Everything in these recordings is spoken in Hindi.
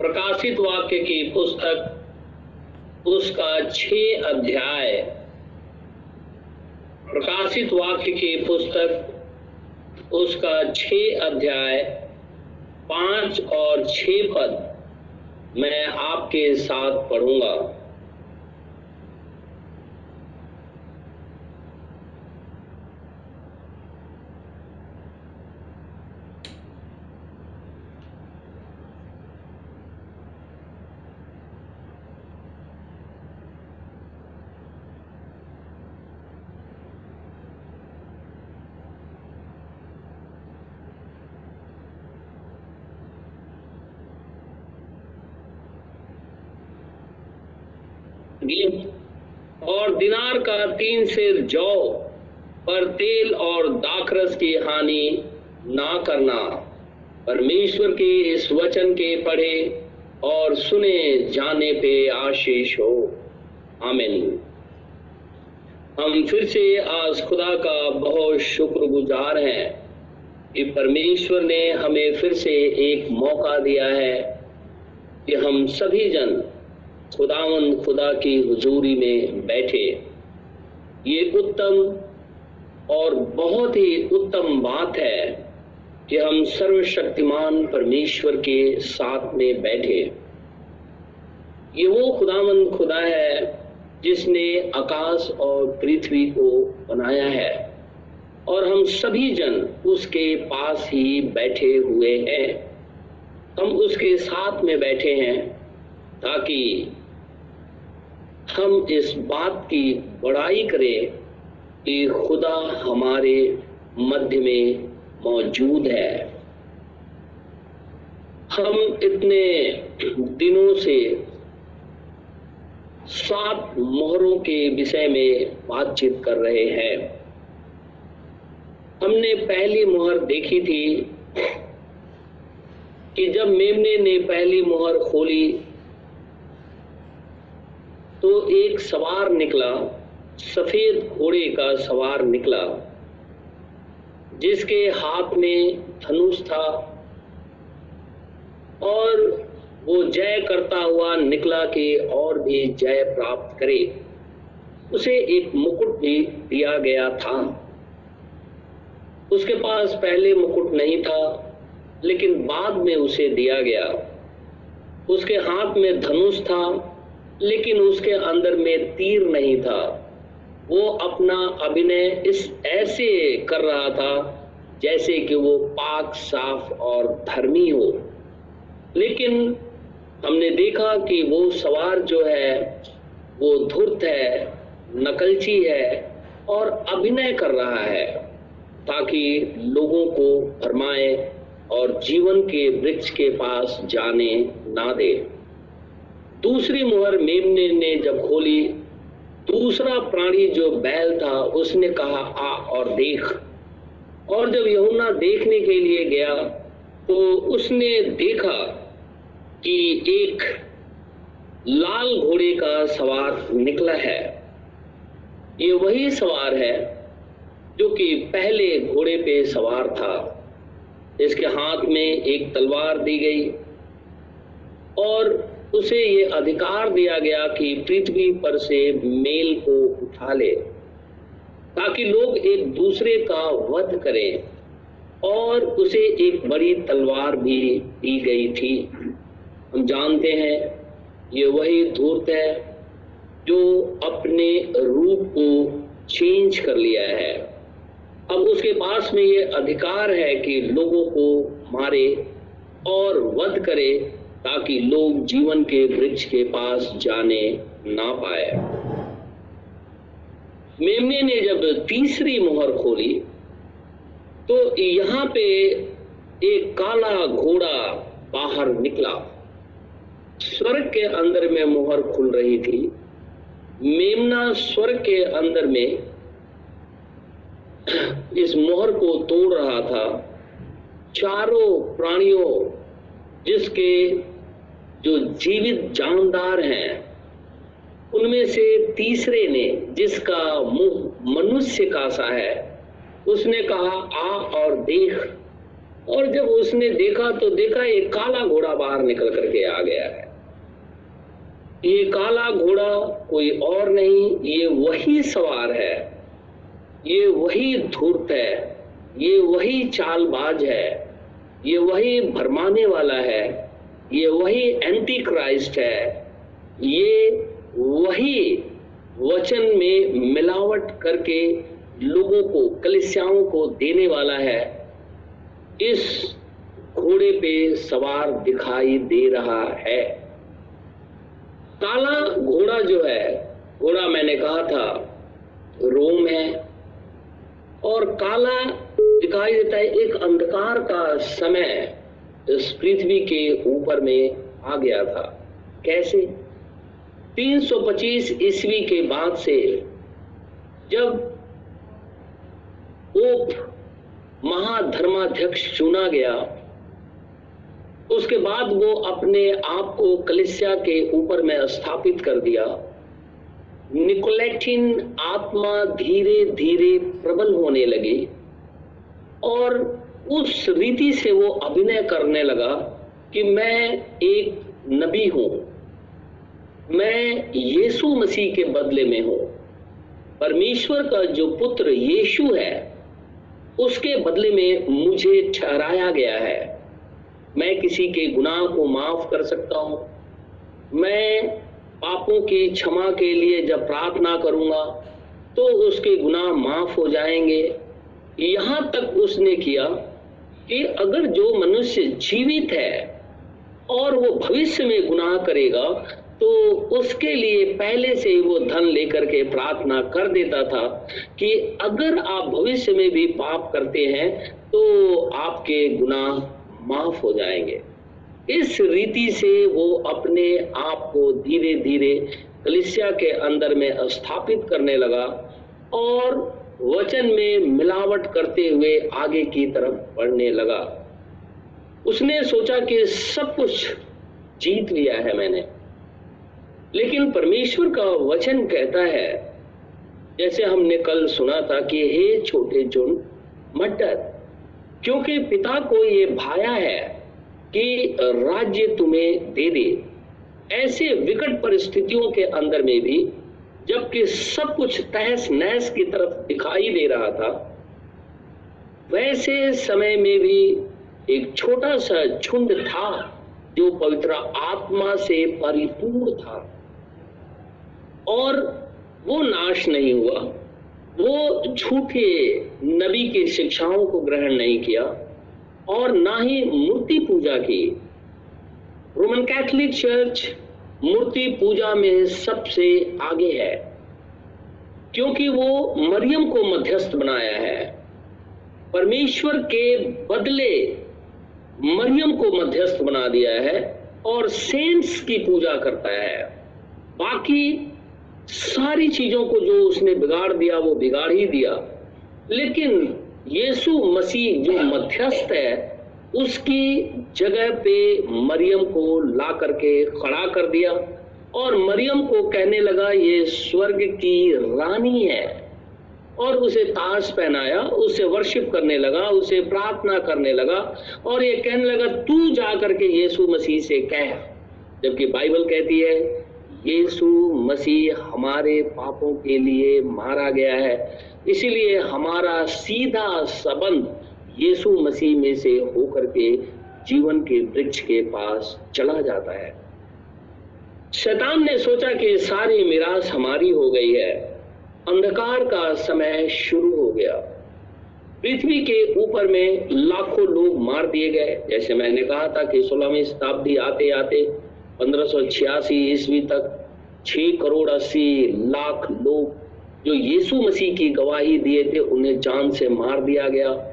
प्रकाशित वाक्य की पुस्तक, उसका छ अध्याय। प्रकाशित वाक्य की पुस्तक, उसका छ अध्याय, पाँच और छ पद मैं आपके साथ पढ़ूँगा और दिनार का तीन सिर जौ पर तेल और दाखरस की हानि ना करना परमेश्वर के इस पढ़े और सुने जाने पे आशीष हो। आमीन। हम फिर से आज खुदा का बहुत शुक्रगुजार हैं कि परमेश्वर ने हमें फिर से एक मौका दिया है कि हम सभी जन खुदावन खुदा की हुजूरी में बैठे। ये उत्तम और बहुत ही उत्तम बात है कि हम सर्वशक्तिमान परमेश्वर के साथ में बैठे। ये वो खुदावन खुदा है जिसने आकाश और पृथ्वी को बनाया है और हम सभी जन उसके पास ही बैठे हुए हैं। हम उसके साथ में बैठे हैं ताकि हम इस बात की बड़ाई करें कि खुदा हमारे मध्य में मौजूद है। हम इतने दिनों से सात मोहरों के विषय में बातचीत कर रहे हैं। हमने पहली मोहर देखी थी कि जब मेमने ने पहली मोहर खोली तो एक सवार निकला, सफ़ेद घोड़े का सवार निकला। जिसके हाथ में धनुष था और वो जय करता हुआ निकला कि और भी जय प्राप्त करे। उसे एक मुकुट भी दिया गया था। उसके पास पहले मुकुट नहीं था, लेकिन बाद में उसे दिया गया। उसके हाथ में धनुष था, लेकिन उसके अंदर में तीर नहीं था। वो अपना अभिनय इस ऐसे कर रहा था जैसे कि वो पाक, साफ़ और धर्मी हो। लेकिन हमने देखा कि वो सवार जो है, वो धुर्त है, नकलची है और अभिनय कर रहा है ताकि लोगों को फरमाए और जीवन के वृक्ष के पास जाने ना दे। दूसरी मुहर मेमने ने जब खोली दूसरा प्राणी जो बैल था, उसने कहा, आ और देख। और जब यमुना देखने के लिए गया तो उसने देखा कि एक लाल घोड़े का सवार निकला है। ये वही सवार है जो कि पहले घोड़े पे सवार था। इसके हाथ में एक तलवार दी गई और उसे ये अधिकार दिया गया कि पृथ्वी पर से मेल को उठा ले, ताकि लोग एक दूसरे का वध करें और उसे एक बड़ी तलवार भी दी गई थी। हम जानते हैं, ये वही धूर्त है जो अपने रूप को चेंज कर लिया है। अब उसके पास में ये अधिकार है कि लोगों को मारे और वध करे ताकि लोग जीवन के वृक्ष के पास जाने ना पाए। मेमने ने जब तीसरी मोहर खोली तो यहाँ पे एक काला घोड़ा बाहर निकला। स्वर्ग के अंदर में मोहर खुल रही थी। मेमना स्वर्ग के अंदर में इस मोहर को तोड़ रहा था। चारों प्राणियों जिसके जो जीवित जानदार हैं, उनमें से तीसरे ने जिसका मुँह मनुष्य का सा है, उसने कहा, आ और देख। और जब उसने देखा तो देखा, एक काला घोड़ा बाहर निकल करके आ गया है। ये काला घोड़ा कोई और नहीं, ये वही सवार है। ये वही धूर्त है। ये वही चालबाज है। ये वही भरमाने वाला है। ये वही एंटी क्राइस्ट है। ये वही वचन में मिलावट करके लोगों को, कलिसियाओं को देने वाला है। इस घोड़े पे सवार दिखाई दे रहा है। काला घोड़ा जो है, घोड़ा मैंने कहा था, रोम है। और काला दिखाई देता है, एक अंधकार का समय इस पृथ्वी के ऊपर में आ गया था। कैसे? 325 ईस्वी के बाद से जब पोप महाधर्माध्यक्ष चुना गया, उसके बाद वो अपने आप को कलिसिया के ऊपर में स्थापित कर दिया। निकोलेटिन आत्मा धीरे धीरे प्रबल होने लगी और उस रीति से वो अभिनय करने लगा कि मैं एक नबी हूँ। मैं यीशु मसीह के बदले में हूँ। परमेश्वर का जो पुत्र यीशु है, उसके बदले में मुझे ठहराया गया है। मैं किसी के गुनाह को माफ़ कर सकता हूँ। मैं पापों की क्षमा के लिए जब प्रार्थना करूँगा तो उसके गुनाह माफ़ हो जाएँगे। यहाँ तक उसने किया कि अगर जो मनुष्य जीवित है और वो भविष्य में गुनाह करेगा तो उसके लिए पहले से ही वो धन लेकर के प्रार्थना कर देता था कि अगर आप भविष्य में भी पाप करते हैं तो आपके गुनाह माफ़ हो जाएँगे। इस रीति से वो अपने आप को धीरे धीरे कलिसिया के अंदर में स्थापित करने लगा और वचन में मिलावट करते हुए आगे की तरफ़ बढ़ने लगा। उसने सोचा कि सब कुछ जीत लिया है मैंने। लेकिन परमेश्वर का वचन कहता है, जैसे हमने कल सुना था कि हे छोटे चुन, मत डर, क्योंकि पिता को ये भाया है कि राज्य तुम्हें दे दे। ऐसे विकट परिस्थितियों के अंदर में भी जबकि सब कुछ तहस नहस की तरफ़ दिखाई दे रहा था, वैसे समय में भी एक छोटा सा झुंड था जो पवित्र आत्मा से परिपूर्ण था। और वो नाश नहीं हुआ, वो झूठे नबी की शिक्षाओं को ग्रहण नहीं किया और ना ही मूर्ति पूजा की। रोमन कैथोलिक चर्च मूर्ति पूजा में सबसे आगे है, क्योंकि वो मरियम को मध्यस्थ बनाया है। परमेश्वर के बदले मरियम को मध्यस्थ बना दिया है और सेंट्स की पूजा करता है। बाकी सारी चीज़ों को जो उसने बिगाड़ दिया, वो बिगाड़ ही दिया। लेकिन यीशु मसीह जो मध्यस्थ है उसकी जगह पे मरियम को ला करके खड़ा कर दिया और मरियम को कहने लगा, ये स्वर्ग की रानी है। और उसे ताज पहनाया, उसे वर्शिप करने लगा, उसे प्रार्थना करने लगा और ये कहने लगा, तू जा करके यीशु मसीह से कह। जबकि बाइबल कहती है, यीशु मसीह हमारे पापों के लिए मारा गया है, इसीलिए हमारा सीधा संबंध यीशु मसीह में से होकर के जीवन के वृक्ष के पास चला जाता है। शैतान ने सोचा कि सारी मिरास हमारी हो गई है। अंधकार का समय शुरू हो गया। पृथ्वी के ऊपर में लाखों लोग मार दिए गए। जैसे मैंने कहा था कि सोलहवीं शताब्दी आते आते पंद्रह ईस्वी तक छह करोड़ अस्सी लाख लोग जो यीशु मसीह की गवाही दिए थे, उन्हें जान से मार दिया गया।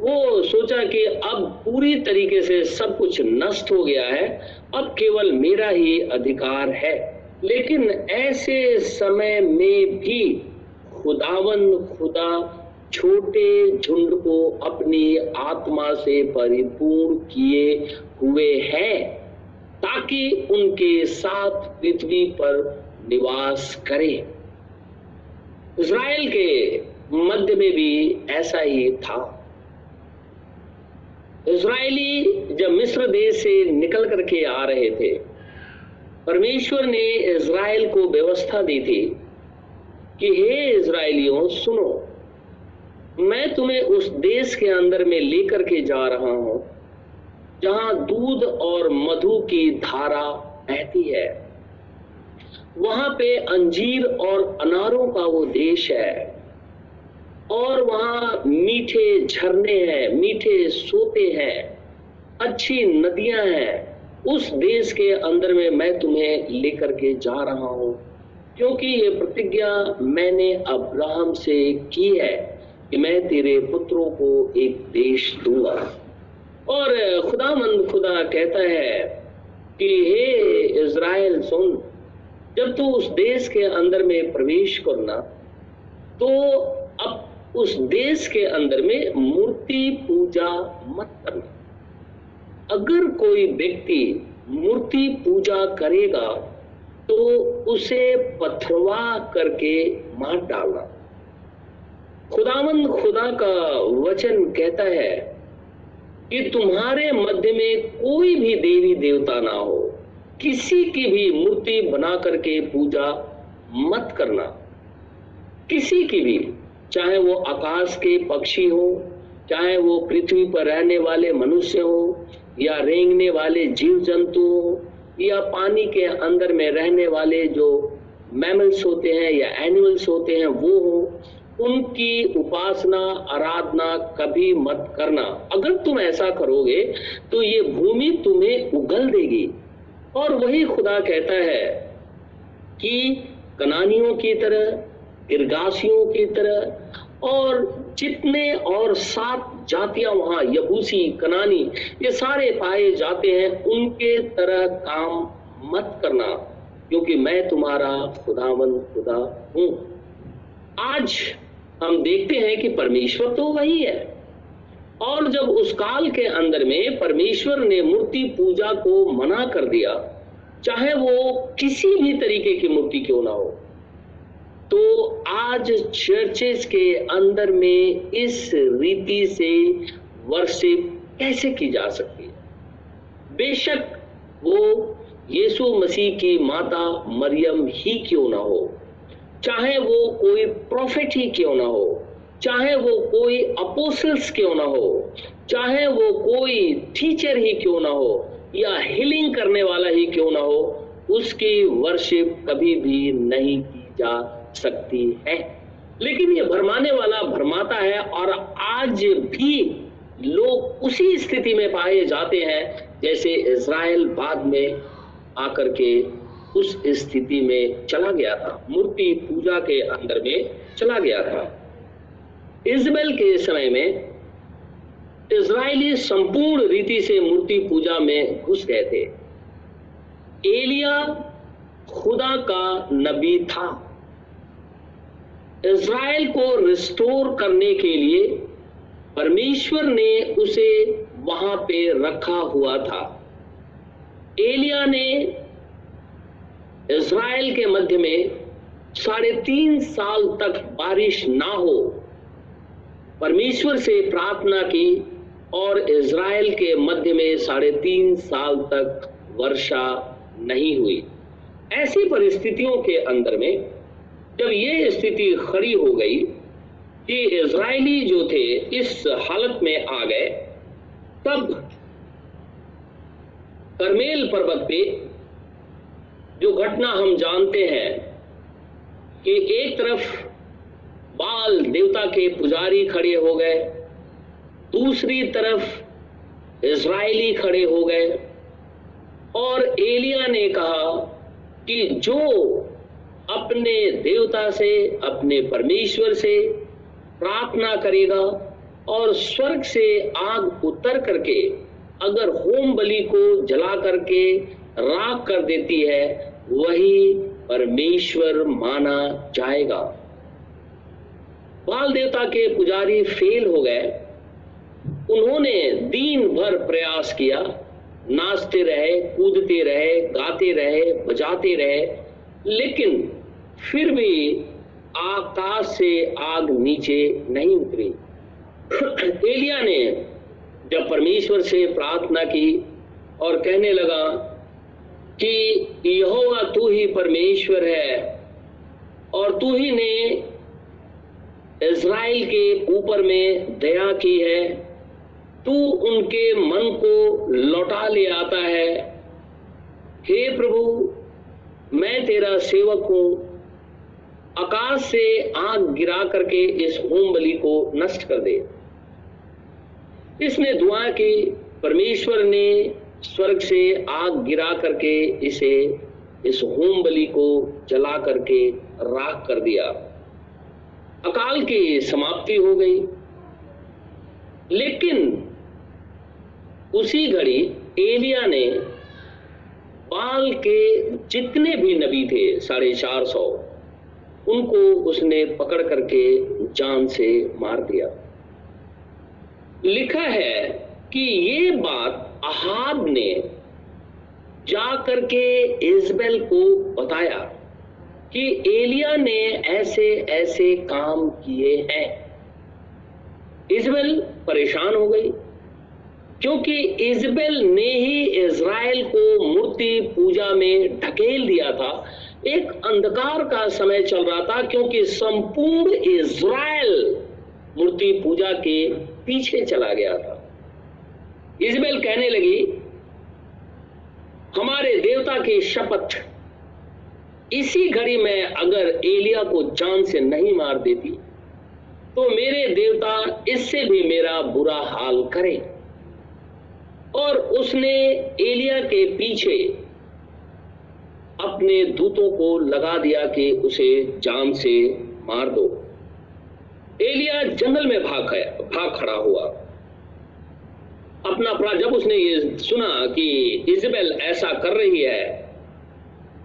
वो सोचा कि अब पूरी तरीके से सब कुछ नष्ट हो गया है, अब केवल मेरा ही अधिकार है। लेकिन ऐसे समय में भी खुदावन खुदा छोटे झुंड को अपनी आत्मा से परिपूर्ण किए हुए हैं, ताकि उनके साथ पृथ्वी पर निवास करें। इसराइल के मध्य में भी ऐसा ही था। इज़राइली जब मिस्र देश से निकल करके आ रहे थे, परमेश्वर ने इज़राइल को व्यवस्था दी थी कि, हे इज़राइलियों, सुनो, मैं तुम्हें उस देश के अंदर में लेकर के जा रहा हूँ, जहाँ दूध और मधु की धारा बहती है। वहाँ पे अंजीर और अनारों का वो देश है। और वहाँ मीठे झरने हैं, मीठे सोते हैं, अच्छी नदियाँ हैं। उस देश के अंदर में मैं तुम्हें लेकर के जा रहा हूँ, क्योंकि ये प्रतिज्ञा मैंने अब्राहम से की है कि मैं तेरे पुत्रों को एक देश दूँगा। और खुदा मंद खुदा कहता है कि, हे इज़राइल, सुन, जब तू उस देश के अंदर में प्रवेश करना तो अब उस देश के अंदर में मूर्ति पूजा मत करना। अगर कोई व्यक्ति मूर्ति पूजा करेगा तो उसे पथरवा करके मार डालना। खुदावंद खुदा का वचन कहता है कि तुम्हारे मध्य में कोई भी देवी देवता ना हो, किसी की भी मूर्ति बना करके पूजा मत करना। किसी की भी। चाहे वो आकाश के पक्षी हो, चाहे वो पृथ्वी पर रहने वाले मनुष्य हो, या रेंगने वाले जीव जंतु हो, या पानी के अंदर में रहने वाले जो मैमल्स होते हैं या एनिमल्स होते हैं, वो हो, उनकी उपासना, आराधना कभी मत करना। अगर तुम ऐसा करोगे तो ये भूमि तुम्हें उगल देगी। और वही खुदा कहता है कि कनानियों की तरह गिरगासियों की तरह, और जितने और सात जातियाँ वहाँ, यबूसी, कनानी, ये सारे पाए जाते हैं, उनके तरह काम मत करना, क्योंकि मैं तुम्हारा खुदावन खुदा हूँ। आज हम देखते हैं कि परमेश्वर तो वही है। और जब उस काल के अंदर में परमेश्वर ने मूर्ति पूजा को मना कर दिया, चाहे वो किसी भी तरीके की मूर्ति क्यों ना हो तो आज चर्चेस के अंदर में इस रीति से वर्शिप कैसे की जा सकती है? बेशक वो यीशु मसीह की माता मरियम ही क्यों ना हो? चाहे वो कोई प्रॉफिट ही क्यों ना हो? चाहे वो कोई अपोसल्स क्यों ना हो? चाहे वो कोई टीचर ही क्यों ना हो? या हीलिंग करने वाला ही क्यों ना हो? उसकी वर्शिप कभी भी नहीं की जा सकती है। लेकिन ये भरमाने वाला भरमाता है और आज भी लोग उसी स्थिति में पाए जाते हैं जैसे इज़राइल बाद में आकर के उस स्थिति में चला गया था। मूर्ति पूजा के अंदर में चला गया था। इजबेल के समय में इज़राइली संपूर्ण रीति से मूर्ति पूजा में घुस गए थे। एलिया खुदा का नबी था। इज़राइल को रिस्टोर करने के लिए परमेश्वर ने उसे वहाँ पे रखा हुआ था। एलिया ने इज़राइल के मध्य में साढ़े तीन साल तक बारिश ना हो, परमेश्वर से प्रार्थना की और इज़राइल के मध्य में साढ़े तीन साल तक वर्षा नहीं हुई। ऐसी परिस्थितियों के अंदर में जब ये स्थिति खड़ी हो गई कि इज़राइली जो थे इस हालत में आ गए, तब करमेल पर्वत पे जो घटना हम जानते हैं कि एक तरफ़ बाल देवता के पुजारी खड़े हो गए, दूसरी तरफ़ इज़राइली खड़े हो गए। और एलिया ने कहा कि जो अपने देवता से, अपने परमेश्वर से प्रार्थना करेगा और स्वर्ग से आग उतर करके, अगर होम बलि को जला करके राख कर देती है, वही परमेश्वर माना जाएगा। बाल देवता के पुजारी फेल हो गए। उन्होंने दिन भर प्रयास किया। नाचते रहे, कूदते रहे, गाते रहे, बजाते रहे। लेकिन फिर भी आकाश से आग नीचे नहीं उतरी। एलिया ने जब परमेश्वर से प्रार्थना की और कहने लगा कि यहोवा तू ही परमेश्वर है और तू ही ने इज़राइल के ऊपर में दया की है, तू उनके मन को लौटा ले आता है। हे प्रभु, मैं तेरा सेवक हूँ आकाश से आग गिरा करके इस होम बलि को नष्ट कर दे। इसने दुआ की, परमेश्वर ने स्वर्ग से आग गिरा करके इसे इस होम बलि को जला करके राख कर दिया। अकाल की समाप्ति हो गई। लेकिन उसी घड़ी एलिया ने बाल के जितने भी नबी थे, साढ़े चार सौ उनको उसने पकड़ करके जान से मार दिया। लिखा है कि ये बात अहाब ने जा करके इजबेल को बताया कि एलिया ने ऐसे ऐसे काम किए हैं। इजबेल परेशान हो गई, क्योंकि इजबेल ने ही इज़राइल को मूर्ति पूजा में ढकेल दिया था। एक अंधकार का समय चल रहा था क्योंकि संपूर्ण इज़राइल मूर्ति पूजा के पीछे चला गया था। इजबेल कहने लगी, हमारे देवता की शपथ, इसी घड़ी में अगर एलिया को जान से नहीं मार देती तो मेरे देवता इससे भी मेरा बुरा हाल करें। और उसने एलिया के पीछे अपने दूतों को लगा दिया कि उसे जान से मार दो। एलिया जंगल में भाग भाग खड़ा हुआ। अपना अपराध जब उसने ये सुना कि इजबेल ऐसा कर रही है,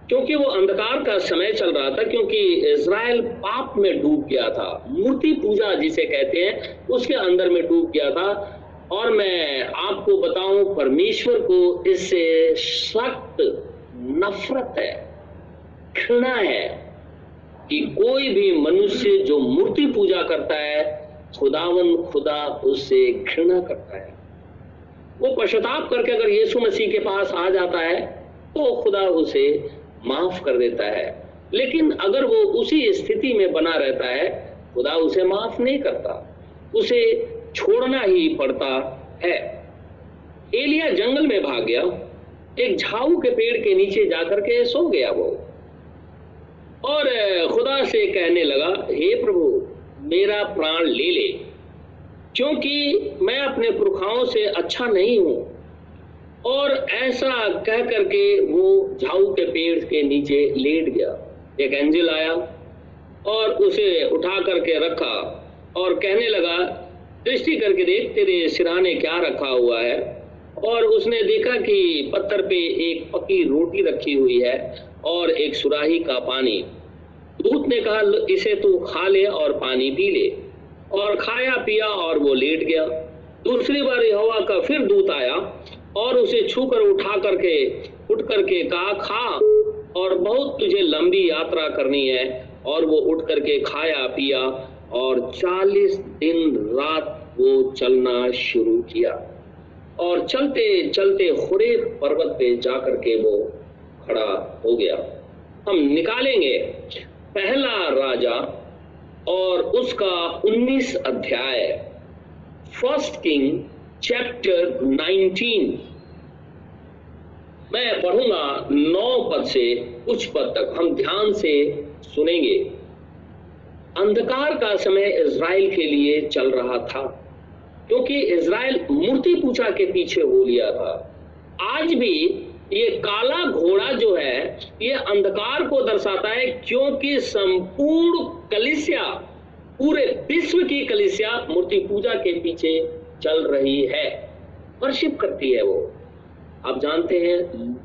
क्योंकि वो अंधकार का समय चल रहा था, क्योंकि इज़राइल पाप में डूब गया था, मूर्ति पूजा जिसे कहते हैं, उसके अंदर में डूब गया था। और मैं आपको बताऊँ, परमेश्वर को इससे सख्त नफरत है, घृणा है कि कोई भी मनुष्य जो मूर्ति पूजा करता है, खुदावन खुदा उससे घृणा करता है। वो पश्चाताप करके अगर यीशु मसीह के पास आ जाता है तो खुदा उसे माफ़ कर देता है। लेकिन अगर वो उसी स्थिति में बना रहता है, खुदा उसे माफ़ नहीं करता, उसे छोड़ना ही पड़ता है। एलिया जंगल में भाग गया। एक झाऊ के पेड़ के नीचे जाकर के सो गया वो। और खुदा से कहने लगा, हे प्रभु, मेरा प्राण ले ले, क्योंकि मैं अपने पुरखाओं से अच्छा नहीं हूँ। और ऐसा कह करके वो झाऊ के पेड़ के नीचे लेट गया। एक एंजिल आया और उसे उठा करके रखा और कहने लगा, दृष्टि करके देख, तेरे सिराने क्या रखा हुआ है? और उसने देखा कि पत्थर पे एक पकी रोटी रखी हुई है और एक सुराही का पानी। दूत ने कहा इसे तू खा ले और पानी पी ले। और खाया, पिया और वो लेट गया। दूसरी बार हवा का फिर दूत आया और उसे छू कर उठा करके, उठ करके कहा, खा और बहुत तुझे लंबी यात्रा करनी है। और वो उठ करके खाया, पिया और चालीस दिन रात वो चलना शुरू किया। और चलते चलते खुरे पर्वत पे जाकर के वो खड़ा हो गया। हम निकालेंगे पहला राजा और उसका 19 अध्याय, फ़र्स्ट किंग चैप्टर 19 मैं पढ़ूँगा नौ पद से कुछ पद तक, हम ध्यान से सुनेंगे। अंधकार का समय इज़राइल के लिए चल रहा था। क्योंकि इज़राइल मूर्ति पूजा के पीछे हो लिया था। आज भी ये काला घोड़ा जो है, ये अंधकार को दर्शाता है, क्योंकि संपूर्ण कलिसिया, पूरे विश्व की कलिसिया मूर्ति पूजा के पीछे चल रही है। वर्शिप करती है वो। आप जानते हैं,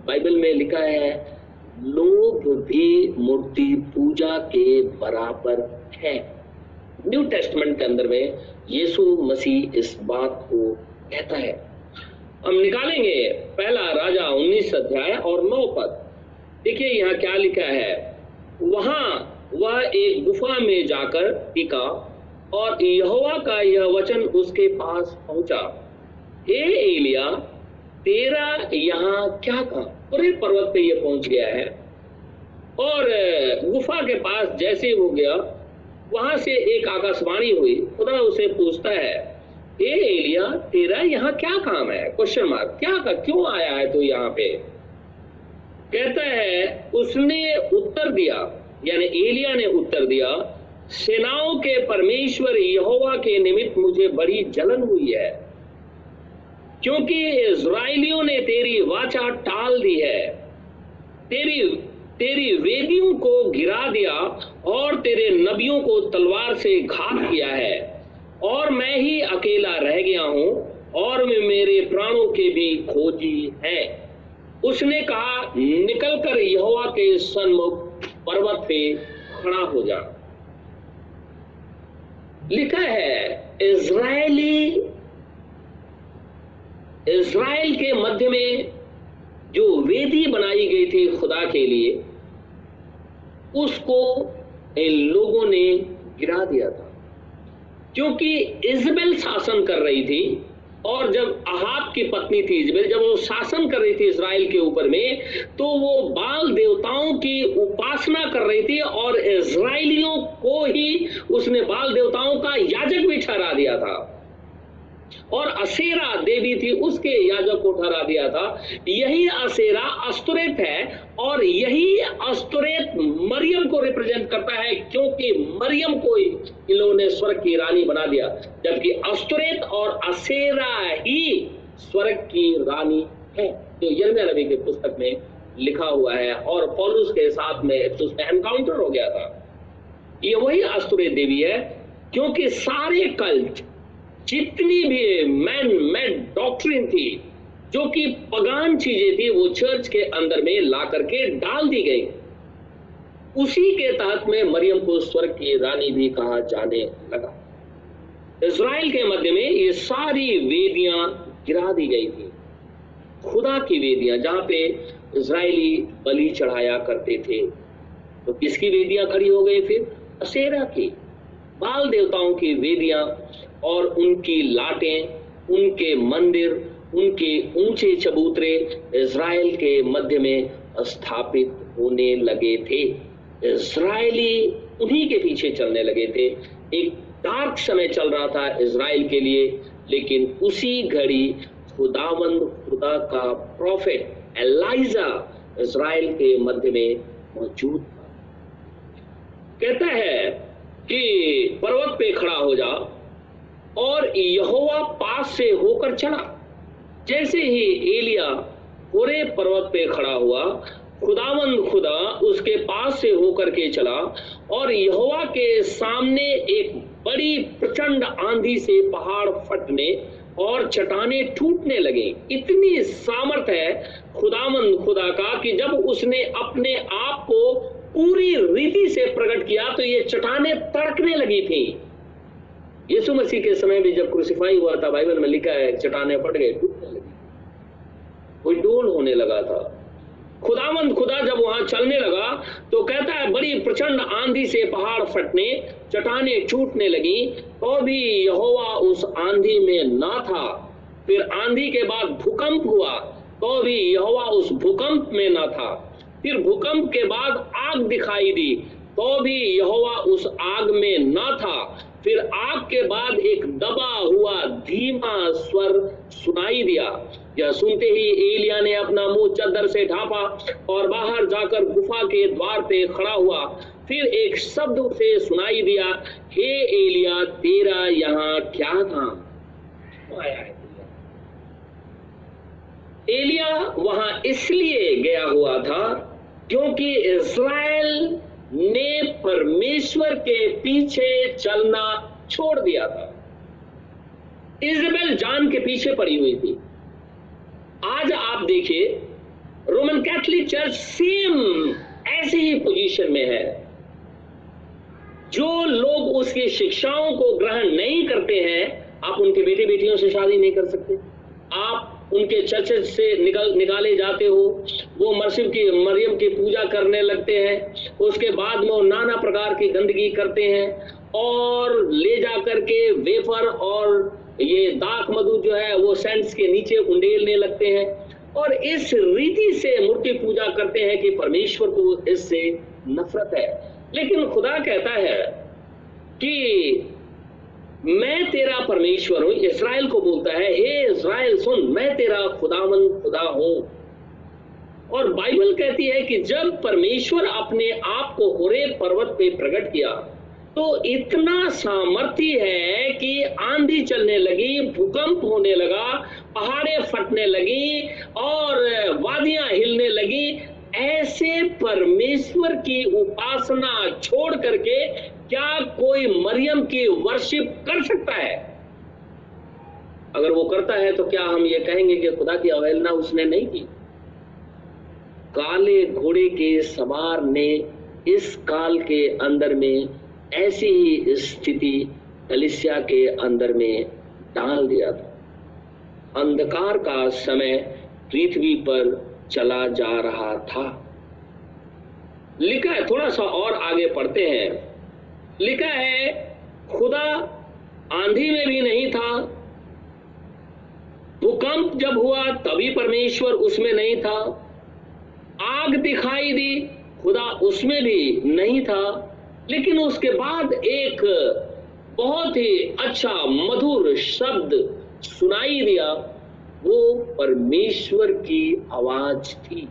बाइबल में लिखा है, लोग भी मूर्ति पूजा के बराबर है। न्यू टेस्टमेंट के अंदर में यीशु मसीह इस बात को कहता है। हम निकालेंगे पहला राजा 19 अध्याय और नौ पद। देखिए यहाँ क्या लिखा है। वहाँ वह एक गुफा में जाकर टिका और यहोवा का यह वचन उसके पास पहुँचा। हे एलिया, तेरा यहाँ क्या काम? पूरे पर्वत पे ये पहुँच गया है। और, गुफा के पास जैसे वो गया वहाँ से एक आकाशवाणी हुई खुदा उसे पूछता है हे एलिया, तेरा यहाँ क्या काम है? क्वेश्चन मार्क क्या का क्यों आया है तू यहाँ पे? कहता है, उसने उत्तर दिया, यानी एलिया ने उत्तर दिया, सेनाओं के परमेश्वर यहोवा के निमित्त मुझे बड़ी जलन हुई है, क्योंकि इज़राइलियों ने तेरी वाचा टाल दी है, तेरी तेरी वेदियों को गिरा दिया और तेरे नबियों को तलवार से घात किया है। और मैं ही अकेला रह गया हूँ और मैं मेरे प्राणों के भी खोजी है। उसने कहा, निकलकर यहोवा के सन्मुख पर्वत पे खड़ा हो जा। लिखा है, इज़राइली, इज़राइल के मध्य में जो वेदी बनाई गई थी खुदा के लिए उसको इन लोगों ने गिरा दिया था। क्योंकि इजबेल शासन कर रही थी और जब अहाब की पत्नी थी इजबेल, जब वो शासन कर रही थी इसराइल के ऊपर में तो वो बाल देवताओं की उपासना कर रही थी और इसराइलियों को ही उसने बाल देवताओं का याजक भी ठहरा दिया था। और असेरा देवी थी उसके याजक को ठहरा दिया था। यही असेरा अस्तुरेत है और यही अस्तुरेत मरियम को रिप्रेजेंट करता है, क्योंकि मरियम को इन्होंने स्वर्ग की रानी बना दिया, जबकि अस्तुरेत और असेरा ही स्वर्ग की रानी है। जो यर्मिया नबी के पुस्तक में लिखा हुआ है और पॉलुस के साथ में एनकाउंटर हो गया था। ये वही अस्तुरेत देवी है, क्योंकि सारे कल्ट जितनी भी मैन मैन डॉक्ट्रिन थी, जो कि पगान चीज़ें थी, वो चर्च के अंदर में ला करके डाल दी गई। उसी के तहत में मरियम को स्वर्ग की रानी भी कहा जाने लगा। इसराइल के मध्य में ये सारी वेदियाँ गिरा दी गई थी। खुदा की वेदियाँ, जहाँ पे इसराइली बलि चढ़ाया करते थे। तो किसकी वेदियाँ खड़ी हो गई फिर? असेरा की। बाल देवताओं की वेदियाँ और उनकी लाटें, उनके मंदिर, उनके ऊँचे चबूतरे इज़राइल के मध्य में स्थापित होने लगे थे। इज़राइली उन्हीं के पीछे चलने लगे थे। एक डार्क समय चल रहा था इज़राइल के लिए, लेकिन उसी घड़ी खुदावंद, खुदा का प्रॉफिट एलाइजा इज़राइल के मध्य में मौजूद था। कहता है कि पर्वत पे खड़ा हो जा। और यहोवा पास से होकर चला। जैसे ही एलिया पूरे पर्वत पे खड़ा हुआ, खुदावंद खुदा उसके पास से होकर के चला और यहोवा के सामने एक बड़ी प्रचंड आंधी से पहाड़ फटने और चटाने टूटने लगे। इतनी सामर्थ है खुदावंद खुदा का कि जब उसने अपने आप को पूरी रीति से प्रकट किया तो ये चटाने तड़कने लगी थी। यीशु मसीह के समय भी जब क्रूसिफाई हुआ था बाइबल में लिखा है, चटाने पड़ गए कोई डोल होने लगा था। खुदावंद खुदा जब वहाँ चलने लगा तो कहता है, बड़ी प्रचंड आंधी से पहाड़ फटने, चटाने टूटने लगी तो भी यहोवा उस आंधी में ना था। फिर आंधी के बाद भूकंप हुआ तो भी यहोवा उस भूकंप में ना था। फिर भूकंप के बाद आग दिखाई दी तो भी यहोवा उस आग में ना था। फिर आग के बाद एक दबा हुआ धीमा स्वर सुनाई दिया। यह सुनते ही एलिया ने अपना मुँह चद्दर से ढापा और बाहर जाकर गुफा के द्वार पे खड़ा हुआ। फिर एक शब्द से सुनाई दिया, हे एलिया, तेरा यहाँ क्या काम? आया एलिया वहाँ इसलिए गया हुआ था क्योंकि इज़राइल ने परमेश्वर के पीछे चलना छोड़ दिया था। इजबेल जान के पीछे पड़ी हुई थी। आज आप देखिए, रोमन कैथोलिक चर्च सेम ऐसी ही पोजीशन में है। जो लोग उसकी शिक्षाओं को ग्रहण नहीं करते हैं, आप उनके बेटे बेटियों से शादी नहीं कर सकते। आप उनके चर्च से निकल, निकाले जाते हो, वो मरसिम की, मरियम की पूजा करने लगते हैं। उसके बाद में वो नाना प्रकार की गंदगी करते हैं और ले जा करके वेफर और ये दाक मधु जो है, वो सेंट्स के नीचे उंडेलने लगते हैं। और इस रीति से मूर्ति पूजा करते हैं कि परमेश्वर को इससे नफरत है। लेकिन खुदा कहता है कि मैं तेरा परमेश्वर हूँ इसराइल को बोलता है, हे इसराइल सुन, मैं तेरा खुदावन, खुदा हूँ। और बाइबल कहती है कि जब परमेश्वर अपने आप को होरे पर्वत पे प्रकट किया तो इतना सामर्थ्य है कि आंधी चलने लगी, भूकंप होने लगा, पहाड़े फटने लगी और वादियाँ हिलने लगी। ऐसे परमेश्वर की उपासना छोड़ करके क्या कोई मरियम की वर्शिप कर सकता है? अगर वो करता है तो क्या हम ये कहेंगे कि खुदा की अवहेलना उसने नहीं की? काले घोड़े के सवार ने इस काल के अंदर में ऐसी ही स्थिति कलिसिया के अंदर में डाल दिया था। अंधकार का समय पृथ्वी पर चला जा रहा था। लिखा है, थोड़ा सा और आगे पढ़ते हैं। लिखा है, खुदा आंधी में भी नहीं था। भूकंप जब हुआ, तभी परमेश्वर उसमें नहीं था। आग दिखाई दी, खुदा उसमें भी नहीं था। लेकिन उसके बाद एक बहुत ही अच्छा मधुर शब्द सुनाई दिया। वो परमेश्वर की आवाज़ थी।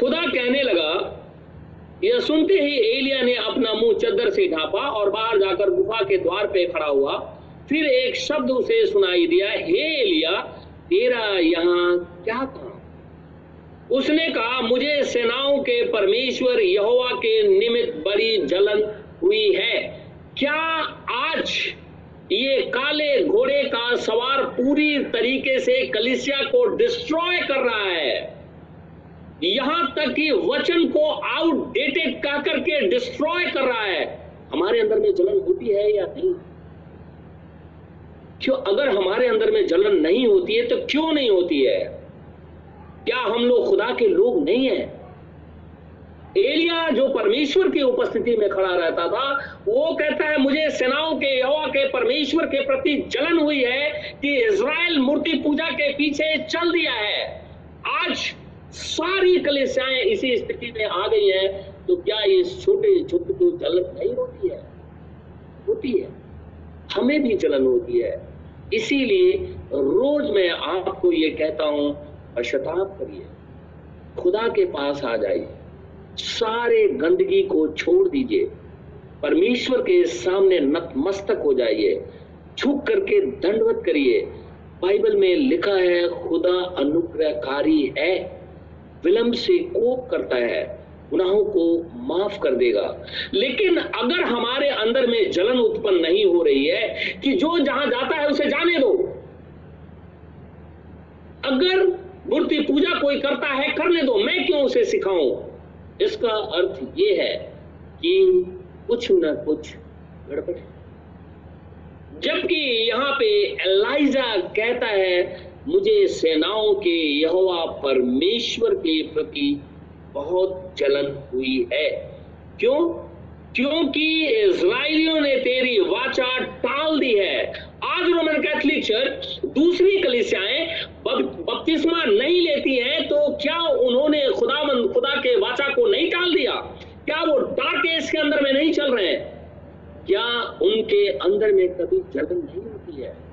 खुदा कहने लगा यह सुनते ही एलिया ने अपना मुँह चद्दर से ढापा और बाहर जाकर गुफा के द्वार पे खड़ा हुआ। फिर एक शब्द उसे सुनाई दिया, हे एलिया, तेरा यहाँ क्या काम? उसने कहा, मुझे सेनाओं के परमेश्वर यहोवा के निमित्त बड़ी जलन हुई है। क्या आज ये काले घोड़े का सवार पूरी तरीके से कलिसिया को डिस्ट्रॉय कर रहा है? यहाँ तक कि वचन को आउटडेटेड कह करके डिस्ट्रॉय कर रहा है। हमारे अंदर में जलन होती है या नहीं? क्यों अगर हमारे अंदर में जलन नहीं होती है तो क्यों नहीं होती है? क्या हम लोग खुदा के लोग नहीं है? एलिया जो परमेश्वर की उपस्थिति में खड़ा रहता था, वो कहता है, मुझे सेनाओं के यवा के, परमेश्वर के प्रति जलन हुई है कि इज़राइल मूर्ति पूजा के पीछे चल दिया है। आज सारी कलिसियाएँ इसी स्थिति में आ गई हैं तो क्या इस छोटे छोटे को जलन नहीं होती है? होती है। हमें भी जलन होती है। इसीलिए रोज मैं आपको ये कहता हूँ, पश्चाताप करिए। खुदा के पास आ जाइए। सारे गंदगी को छोड़ दीजिए। परमेश्वर के सामने नतमस्तक हो जाइए। झुक करके दंडवत करिए। बाइबल में लिखा है, खुदा अनुग्रहकारी है। विलंब से कोप करता है, गुनाहों को माफ़ कर देगा। लेकिन अगर हमारे अंदर में जलन उत्पन्न नहीं हो रही है कि जो जहाँ जाता है उसे जाने दो। अगर मूर्ति पूजा कोई करता है, करने दो, मैं क्यों उसे सिखाऊं? इसका अर्थ यह है कि कुछ न कुछ गड़बड़ जबकि यहाँ पे एलाइजा कहता है मुझे सेनाओं के यहोवा परमेश्वर के प्रति बहुत जलन हुई है। क्यों? क्योंकि इज़राइलियों ने तेरी वाचा टाल दी है। आज रोमन कैथोलिक चर्च दूसरी कलिसियाएँ बपतिस्मा नहीं लेती हैं तो क्या उन्होंने खुदावंद खुदा के वाचा को नहीं टाल दिया? क्या वो डार्क इसके अंदर में नहीं चल रहे हैं? क्या उनके अंदर में कभी जलन नहीं होती है?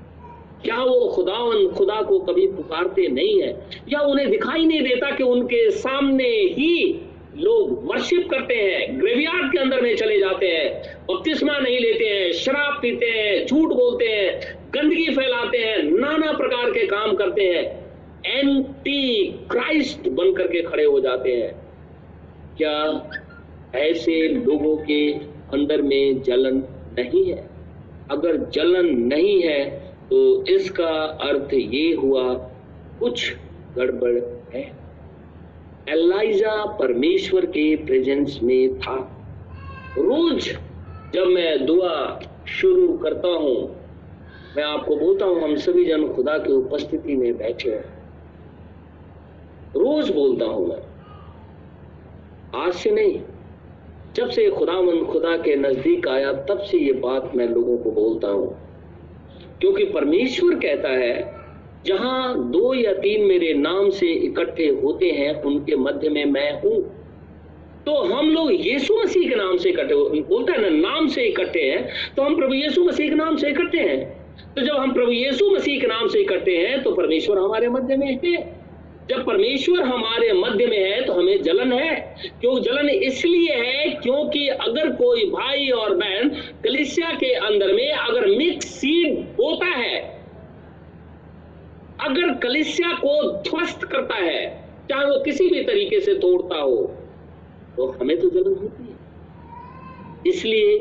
क्या वो खुदावन, खुदा को कभी पुकारते नहीं है? या उन्हें दिखाई नहीं देता कि उनके सामने ही लोग वर्शिप करते हैं ग्रेवियार्ड के अंदर में चले जाते हैं बपतिस्मा नहीं लेते हैं, शराब पीते हैं, झूठ बोलते हैं, गंदगी फैलाते हैं, नाना प्रकार के काम करते हैं एंटी क्राइस्ट बन करके खड़े हो जाते हैं। क्या ऐसे लोगों के अंदर में जलन नहीं है? अगर जलन नहीं है तो इसका अर्थ ये हुआ, कुछ गड़बड़ है। एलाइजा परमेश्वर के प्रेजेंस में था। रोज जब मैं दुआ शुरू करता हूँ, मैं आपको बोलता हूँ, हम सभी जन खुदा की उपस्थिति में बैठे हैं। रोज बोलता हूँ मैं, आज से नहीं, जब से खुदावंद खुदा के नज़दीक आया, तब से ये बात मैं लोगों को बोलता हूँ। क्योंकि परमेश्वर कहता है, जहाँ दो या तीन मेरे नाम से इकट्ठे होते हैं, उनके मध्य में मैं हूँ। तो हम लोग यीशु मसीह के नाम से इकट्ठे बोलता है ना, नाम से इकट्ठे हैं तो हम प्रभु यीशु मसीह के नाम से इकट्ठे हैं। तो जब हम प्रभु यीशु मसीह के नाम से इकट्ठे हैं तो परमेश्वर हमारे मध्य में है। जब परमेश्वर हमारे मध्य में है तो हमें जलन है। क्यों जलन? इसलिए है क्योंकि अगर कोई भाई और बहन कलिसिया के अंदर में अगर मिक्स सीड बोता है, अगर कलिसिया को ध्वस्त करता है, चाहे वो किसी भी तरीके से तोड़ता हो तो हमें तो जलन होती है। इसलिए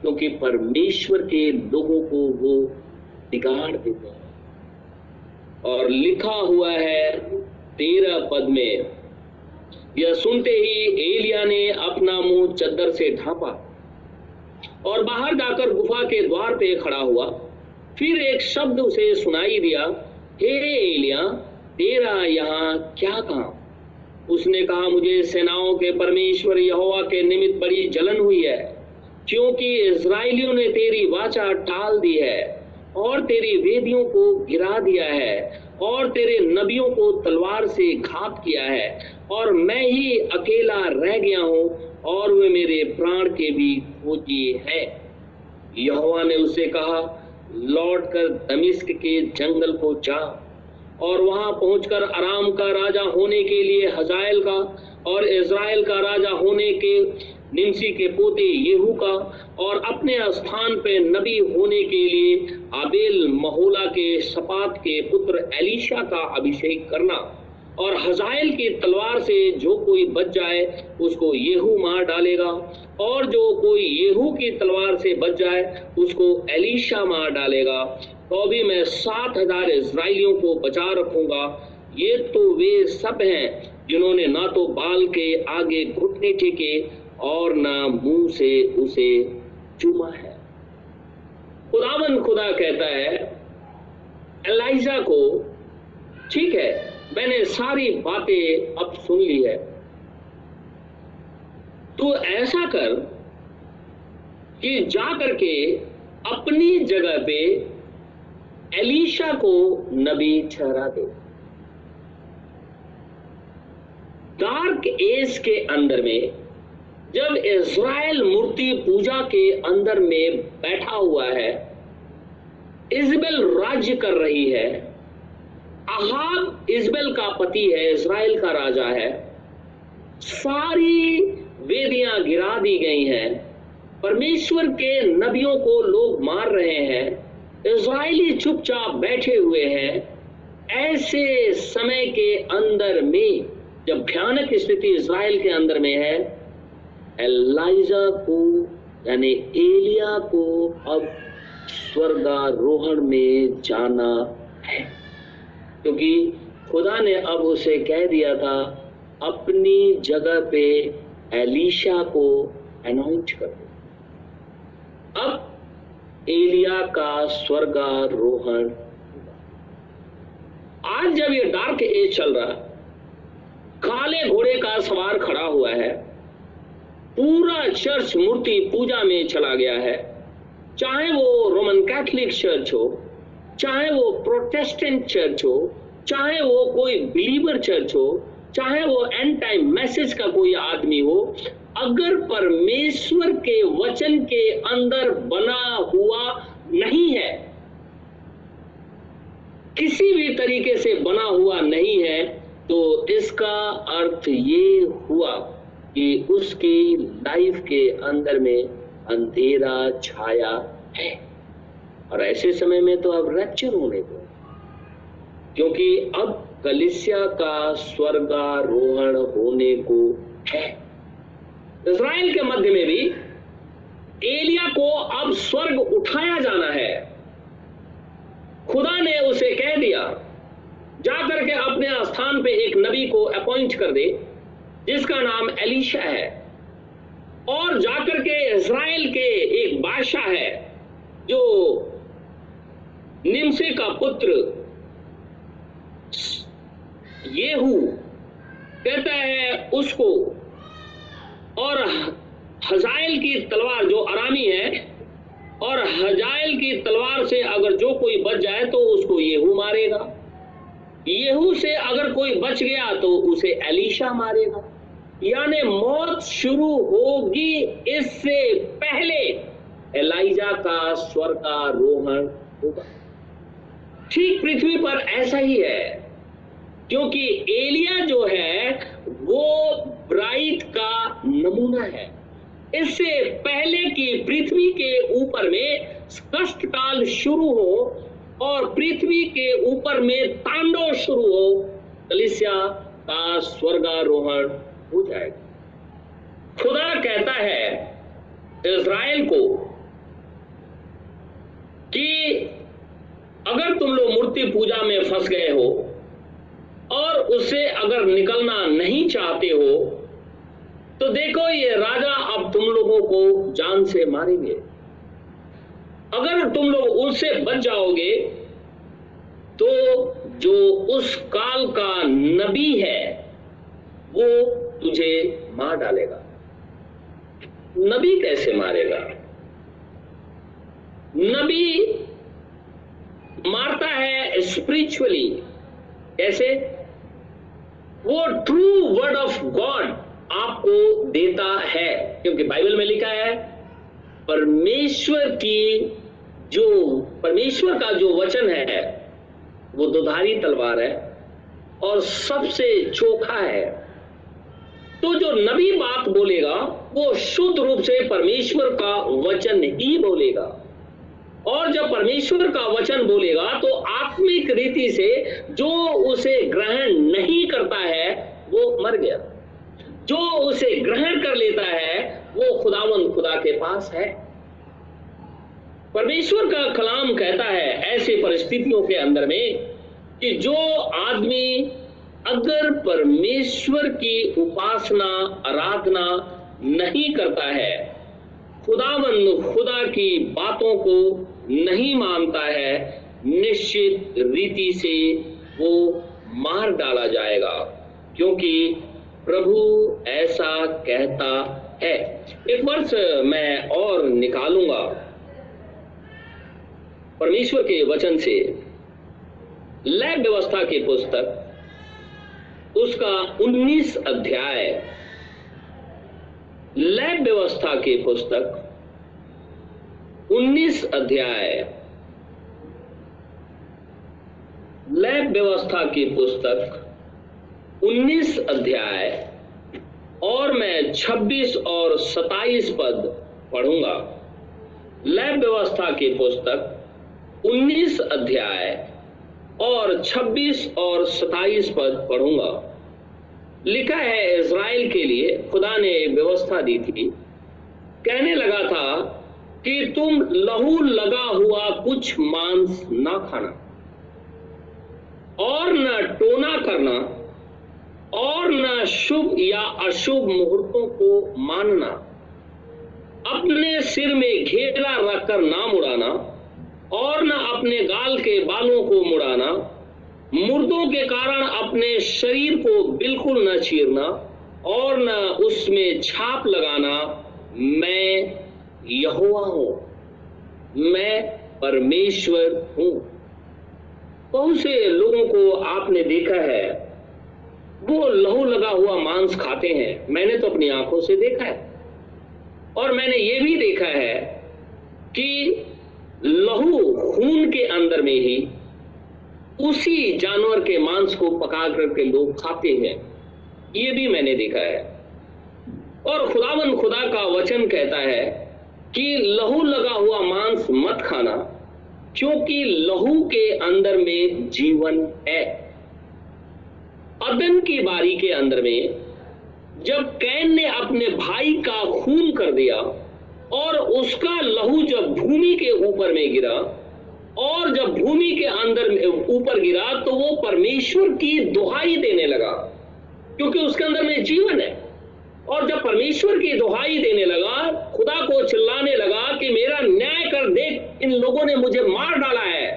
क्योंकि परमेश्वर के लोगों को वो बिगाड़ देते हैं। और लिखा हुआ है तेरह पद में। यह सुनते ही एलिया ने अपना मुँह चद्दर से ढांपा और बाहर जाकर गुफा के द्वार पे खड़ा हुआ। फिर एक शब्द उसे सुनाई दिया, हे एलिया, तेरा यहाँ क्या काम? उसने कहा, मुझे सेनाओं के परमेश्वर यहोवा के निमित्त बड़ी जलन हुई है, क्योंकि इसराइलियों ने तेरी वाचा टाल दी है और तेरी वेदियों को गिरा दिया है। और तेरे नबियों को तलवार से घात किया है, और मैं ही अकेला रह गया हूँ, और वे मेरे प्राण के भी खोजी है। यहोवा ने उसे कहा लौट कर दमिश्क के जंगल को जा। और वहाँ पहुंचकर आराम का राजा होने के लिए हजायल का और इसराइल का राजा होने के निमसी के पोते येहू का और अपने स्थान पे नबी होने के लिए आबेल महोला के सपात के पुत्र एलिशा का अभिषेक करना। और हजाइल की तलवार से जो कोई बच जाए, उसको येहू मार डालेगा। और जो कोई येहू की तलवार से बच जाए, उसको एलिशा मार डालेगा। तो भी मैं सात हज़ार इसराइलियों को बचा रखूँगा। ये तो वे सब हैं जिन्होंने ना तो बाल के आगे घुटने टेके और ना मुँह से उसे चुमा है। खुदावन खुदा कहता है, एलाइजा को, ठीक है मैंने सारी बातें अब सुन ली है। तो ऐसा कर कि जा करके अपनी जगह पे एलिशा को नबी ठहरा दे। डार्क एज के अंदर में, जब इज़राइल मूर्ति पूजा के अंदर में बैठा हुआ है, इजबेल राज्य कर रही है अहाब इजबेल का पति है, इज़राइल का राजा है। सारी वेदियाँ गिरा दी गई हैं। परमेश्वर के नबियों को लोग मार रहे हैं। इसराइली चुपचाप बैठे हुए हैं। ऐसे समय के अंदर में, जब भयानक स्थिति इसराइल के अंदर में है एलाइजा को, यानी एलिया को अब स्वर्गारोहण में जाना है। क्योंकि खुदा ने अब उसे कह दिया था, अपनी जगह पे एलिशा को अनाउंस कर दो। अब एलिया का स्वर्गारोहण आज जब ये डार्क एज चल रहा काले घोड़े का सवार खड़ा हुआ है, पूरा चर्च मूर्ति पूजा में चला गया है, चाहे वो रोमन कैथलिक चर्च हो चाहे वो प्रोटेस्टेंट चर्च हो, चाहे वो कोई बिलीवर चर्च हो, चाहे वो एंड टाइम मैसेज का कोई आदमी हो, अगर परमेश्वर के वचन के अंदर बना हुआ नहीं है, किसी भी तरीके से बना हुआ नहीं है तो इसका अर्थ ये हुआ कि उसकी लाइफ के अंदर में अंधेरा छाया है। और ऐसे समय में तो अब रैप्चर होने को। क्योंकि अब कलिसिया का स्वर्गारोहण होने को है। इज़राइल के मध्य में भी एलिया को अब स्वर्ग उठाया जाना है। खुदा ने उसे कह दिया जाकर के अपने स्थान पे एक नबी को अपॉइंट कर दे, जिसका नाम एलिशा है। और जाकर के इसराइल के एक बादशाह है, जो निमसे का पुत्र। येहू कहता है उसको, और हजाइल की तलवार जो आरामी है, और हजाइल की तलवार से अगर जो कोई बच जाए तो उसको येहू मारेगा। येहू से अगर कोई बच गया तो उसे एलिशा मारेगा। यानी मौत शुरू होगी इससे पहले एलाइजा का स्वर का रोहन होगा। ठीक पृथ्वी पर ऐसा ही है। क्योंकि एलिया जो है, वो ब्राइट का नमूना है। इससे पहले कि पृथ्वी के ऊपर में कष्ट काल शुरू हो और पृथ्वी के ऊपर में तांडव शुरू हो, कलिसिया का स्वर्गारोहण हो जाएगा। खुदा कहता है इज़राइल को कि अगर तुम लोग मूर्ति पूजा में फंस गए हो और उससे अगर निकलना नहीं चाहते हो तो देखो ये राजा अब तुम लोगों को जान से मारेंगे। अगर तुम लोग उनसे बच जाओगे तो जो उस काल का नबी है, वो तुझे मार डालेगा। नबी कैसे मारेगा? नबी मारता है स्पिरिचुअली कैसे? वो ट्रू वर्ड ऑफ़ गॉड आपको देता है, क्योंकि बाइबल में लिखा है, परमेश्वर की जो, परमेश्वर का जो वचन है, वो दुधारी तलवार है और सबसे चोखा है। तो जो नबी बात बोलेगा, वो शुद्ध रूप से परमेश्वर का वचन ही बोलेगा। और जब परमेश्वर का वचन बोलेगा तो आत्मिक रीति से जो उसे ग्रहण नहीं करता है, वो मर गया। जो उसे ग्रहण कर लेता है, वो खुदावन खुदा के पास है। परमेश्वर का कलाम कहता है ऐसे परिस्थितियों के अंदर में कि जो आदमी अगर परमेश्वर की उपासना, आराधना नहीं करता है, खुदावन खुदा की बातों को नहीं मानता है, निश्चित रीति से वो मार डाला जाएगा, क्योंकि प्रभु ऐसा कहता है। एक वर्ष मैं और निकालूँगा। परमेश्वर के वचन से लैब व्यवस्था की पुस्तक, उसका 19 अध्याय, लैब व्यवस्था की पुस्तक 19 अध्याय। लैब व्यवस्था की पुस्तक 19 अध्याय, और मैं 26 और 27 पद पढ़ूँगा। लैब व्यवस्था की पुस्तक 19 अध्याय, और 26 और 27 पद पढ़ूँगा। लिखा है इज़राइल के लिए, खुदा ने व्यवस्था दी थी। कहने लगा था कि तुम लहू लगा हुआ कुछ मांस ना खाना और न टोना करना और न शुभ या अशुभ मुहूर्तों को मानना, अपने सिर में घेरा रखकर ना मुड़ाना और न अपने गाल के बालों को मुड़ाना, मुर्दों के कारण अपने शरीर को बिल्कुल न चीरना और न उसमें छाप लगाना, मैं यहोवा हूँ मैं परमेश्वर हूँ। बहुत से लोगों को आपने देखा है? वो लहू लगा हुआ मांस खाते हैं। मैंने तो अपनी आँखों से देखा है। और मैंने ये भी देखा है कि लहू खून के अंदर में ही उसी जानवर के मांस को पका करके लोग खाते हैं। ये भी मैंने देखा है। और खुदावन खुदा का वचन कहता है कि लहू लगा हुआ मांस मत खाना, क्योंकि लहू के अंदर में जीवन है। अदन की बारी के अंदर में, जब कैन ने अपने भाई का खून कर दिया, और उसका लहू जब भूमि के ऊपर में गिरा, और जब भूमि के अंदर ऊपर गिरा तो वो परमेश्वर की दुहाई देने लगा, क्योंकि उसके अंदर में जीवन है। और जब परमेश्वर की दुहाई देने लगा, खुदा को चिल्लाने लगा कि मेरा न्याय कर देख इन लोगों ने मुझे मार डाला है।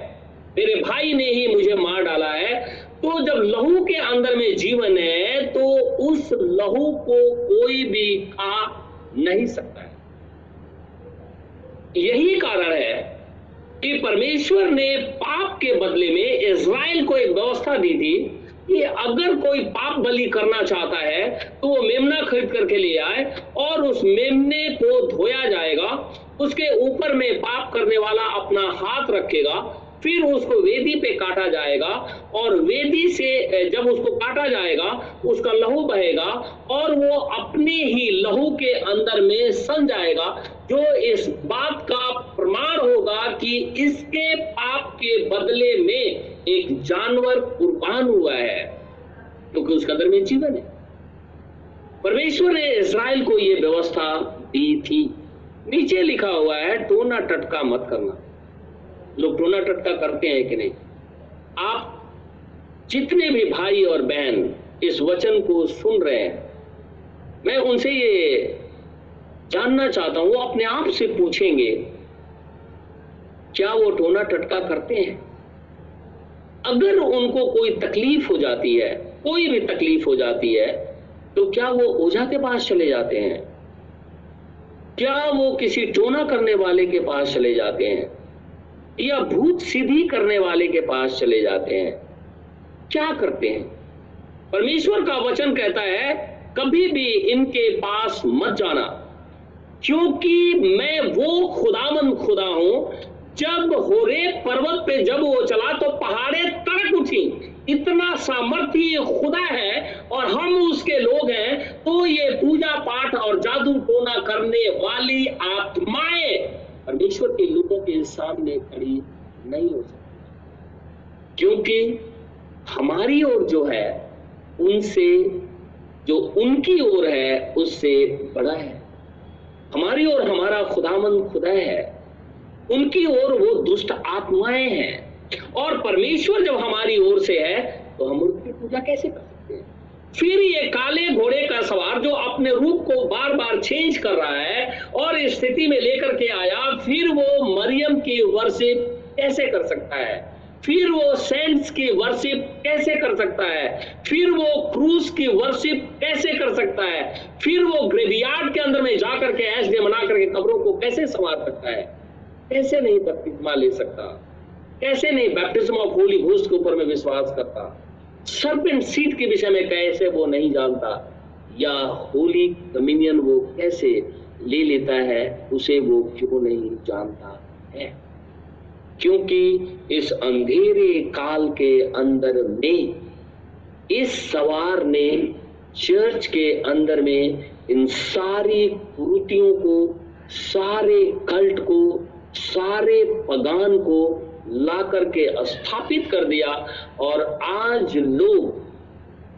मेरे भाई ने ही मुझे मार डाला है। तो जब लहू के अंदर में जीवन है तो उस लहू को कोई भी खा नहीं सकता है। यही कारण है कि परमेश्वर ने पाप के बदले में इज़राइल को एक व्यवस्था दी थी कि अगर कोई पाप बलि करना चाहता है तो वो मेमना खरीद करके ले आए और उस मेमने को धोया जाएगा, उसके ऊपर में पाप करने वाला अपना हाथ रखेगा, फिर उसको वेदी पे काटा जाएगा और वेदी से जब उसको काटा जाएगा, उसका लहू बहेगा और वो अपने ही लहू के अंदर में सन जाएगा, जो इस बात का प्रमाण होगा कि इसके पाप के बदले में एक जानवर कुर्बान हुआ है, क्योंकि उसके उसका में जीवन है। परमेश्वर ने इसराइल को यह व्यवस्था दी थी। नीचे लिखा हुआ है, टोना टटका मत करना। लोग टोना टटका करते हैं कि नहीं? आप जितने भी भाई और बहन इस वचन को सुन रहे हैं, मैं उनसे ये जानना चाहता हूँ, वो अपने आप से पूछेंगे, क्या वो टोना टटका करते हैं? अगर उनको कोई तकलीफ़ हो जाती है, कोई भी तकलीफ़ हो जाती है तो क्या वो ओझा के पास चले जाते हैं? क्या वो किसी टोना करने वाले के पास चले जाते हैं? या भूत सीधी करने वाले के पास चले जाते हैं? क्या करते हैं? परमेश्वर का वचन कहता है, कभी भी इनके पास मत जाना, क्योंकि मैं वो खुदामंद खुदा हूँ जब होरे पर्वत पे जब वो चला तो पहाड़े तड़क उठी। इतना सामर्थ्य खुदा है, और हम उसके लोग हैं तो ये पूजा पाठ और जादू टोना करने वाली आत्माएँ परमेश्वर के लोगों के सामने खड़ी नहीं हो सकती। क्योंकि हमारी ओर जो है, उनसे, जो उनकी ओर है, उससे बड़ा है। हमारी ओर हमारा खुदामंद खुदा है। उनकी ओर वो दुष्ट आत्माएँ हैं। और परमेश्वर जब हमारी ओर से है तो हम उनकी पूजा कैसे कर सकते हैं? फिर ये काले घोड़े का सवार जो अपने रूप को बार बार चेंज कर रहा है और इस स्थिति में लेकर के आया, फिर वो मरियम की वर्शिप कैसे कर सकता है? फिर वो सेंट्स की वर्शिप कैसे कर सकता है? फिर वो क्रूज की वर्शिप कैसे कर सकता है? फिर वो ग्रेवियार्ड के अंदर में जाकर के ऐश डे मना करके कब्रों को कैसे संवार सकता है? कैसे नहीं बपतिस्मा ले सकता? कैसे नहीं बैप्टिज्म ऑफ़ होली घोस्ट के ऊपर में विश्वास करता? सर्पेंट सीट के विषय में कैसे वो नहीं जानता? या होली कमिनियन वो कैसे ले लेता है? उसे वो क्यों नहीं जानता है? क्योंकि इस अंधेरे काल के अंदर में, इस सवार ने चर्च के अंदर में इन सारी कुरुतियों को, सारे कल्ट को सारे पगान को ला करके स्थापित कर दिया और आज लोग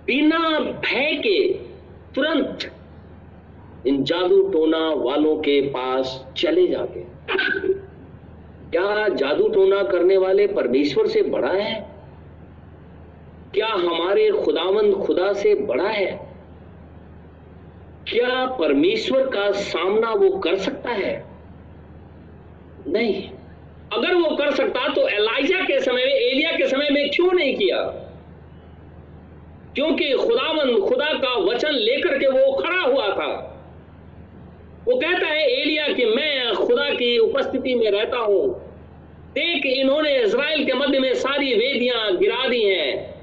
बिना भय के तुरंत इन जादू टोना वालों के पास चले जाते क्या जादू टोना करने वाले परमेश्वर से बड़ा है? क्या हमारे खुदावंद खुदा से बड़ा है? क्या परमेश्वर का सामना वो कर सकता है? नहीं। अगर वो कर सकता तो एलाइजा के समय में एलिया के समय में क्यों नहीं किया? क्योंकि खुदावन, खुदा का वचन लेकर के वो खड़ा हुआ था। वो कहता है एलिया कि मैं खुदा की उपस्थिति में रहता हूँ। देख, इन्होंने इज़राइल के मध्य में सारी वेदियाँ गिरा दी हैं,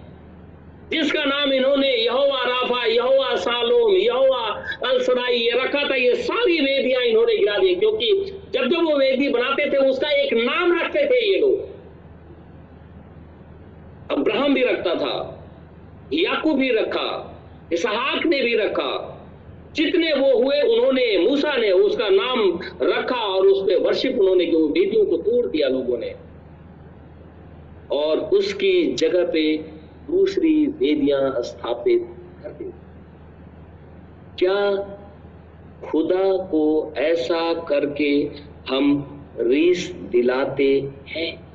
जिसका नाम इन्होंने यहोवा राफा, यहोवा सालोम, यहोवा अलसराई ये रखा था ये सारी वेदियाँ इन्होंने गिरा दी क्योंकि जब जब वो वेदी बनाते थे, उसका एक नाम रखते थे ये लोग। अब्राहम भी रखता था, याकूब भी रखा, इसहाक ने भी रखा। जितने वो हुए, उन्होंने, मूसा ने उसका नाम रखा और उस पर वर्षिप उन्होंने जो वेदियों को तोड़ दिया लोगों ने। और उसकी जगह पे दूसरी वेदियाँ स्थापित कर दी क्या खुदा को ऐसा करके हम रीस दिलाते हैं।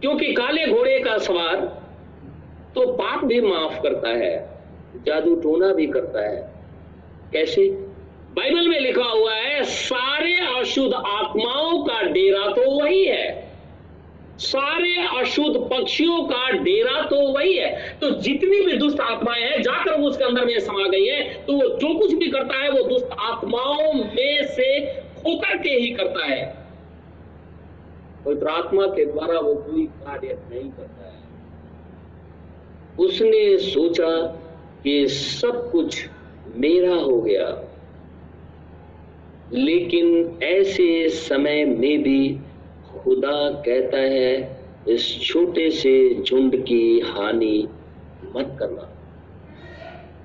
क्योंकि काले घोड़े का सवार तो पाप भी माफ़ करता है, जादू टोना भी करता है। कैसे? बाइबल में लिखा हुआ है, सारे अशुद्ध आत्माओं का डेरा तो वही है। सारे अशुद्ध पक्षियों का डेरा तो वही है। तो जितनी भी दुष्ट आत्माएँ हैं, जाकर उसका उसके अंदर में समा गई है तो वो जो कुछ भी करता है, वो दुष्ट आत्माओं में से होकर के ही करता है। पवित्र आत्मा के द्वारा वो कोई कार्य नहीं करता है। उसने सोचा कि सब कुछ मेरा हो गया। लेकिन ऐसे समय में भी खुदा कहता है, इस छोटे से झुंड की हानि मत करना।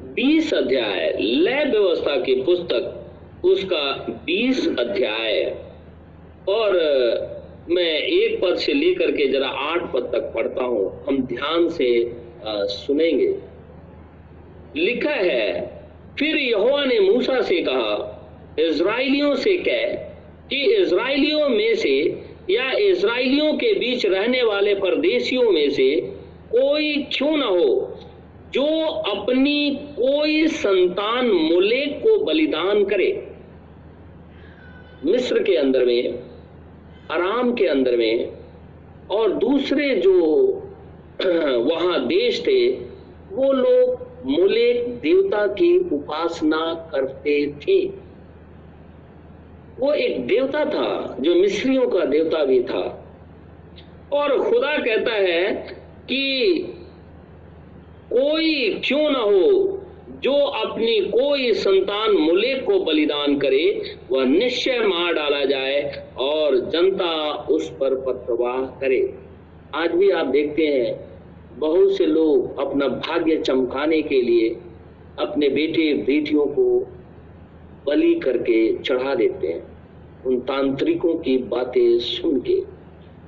बीस अध्याय, लय व्यवस्था की पुस्तक, उसका बीस अध्याय। और, मैं एक पद से लेकर के जरा आठ पद तक पढ़ता हूँ, हम ध्यान से सुनेंगे। लिखा है, फिर यहोवा ने मूसा से कहा इसराइलियों से कह कि इसराइलियों में से या इज़राइलियों के बीच रहने वाले परदेशियों में से कोई क्यों न हो, जो अपनी कोई संतान मुलेक को बलिदान करे। मिस्र के अंदर में आराम के अंदर में, और दूसरे जो वहाँ देश थे, वो लोग मुलेक देवता की उपासना करते थे। वो एक देवता था, जो मिस्रियों का देवता भी था। और खुदा कहता है कि कोई क्यों ना हो, जो अपनी कोई संतान मुलेक को बलिदान करे, वह निश्चय मार डाला जाए और जनता उस पर पत्रवाह करे। आज भी आप देखते हैं, बहुत से लोग अपना भाग्य चमकाने के लिए अपने बेटे बेटियों को बलि करके चढ़ा देते हैं। उन तांत्रिकों की बातें सुन के।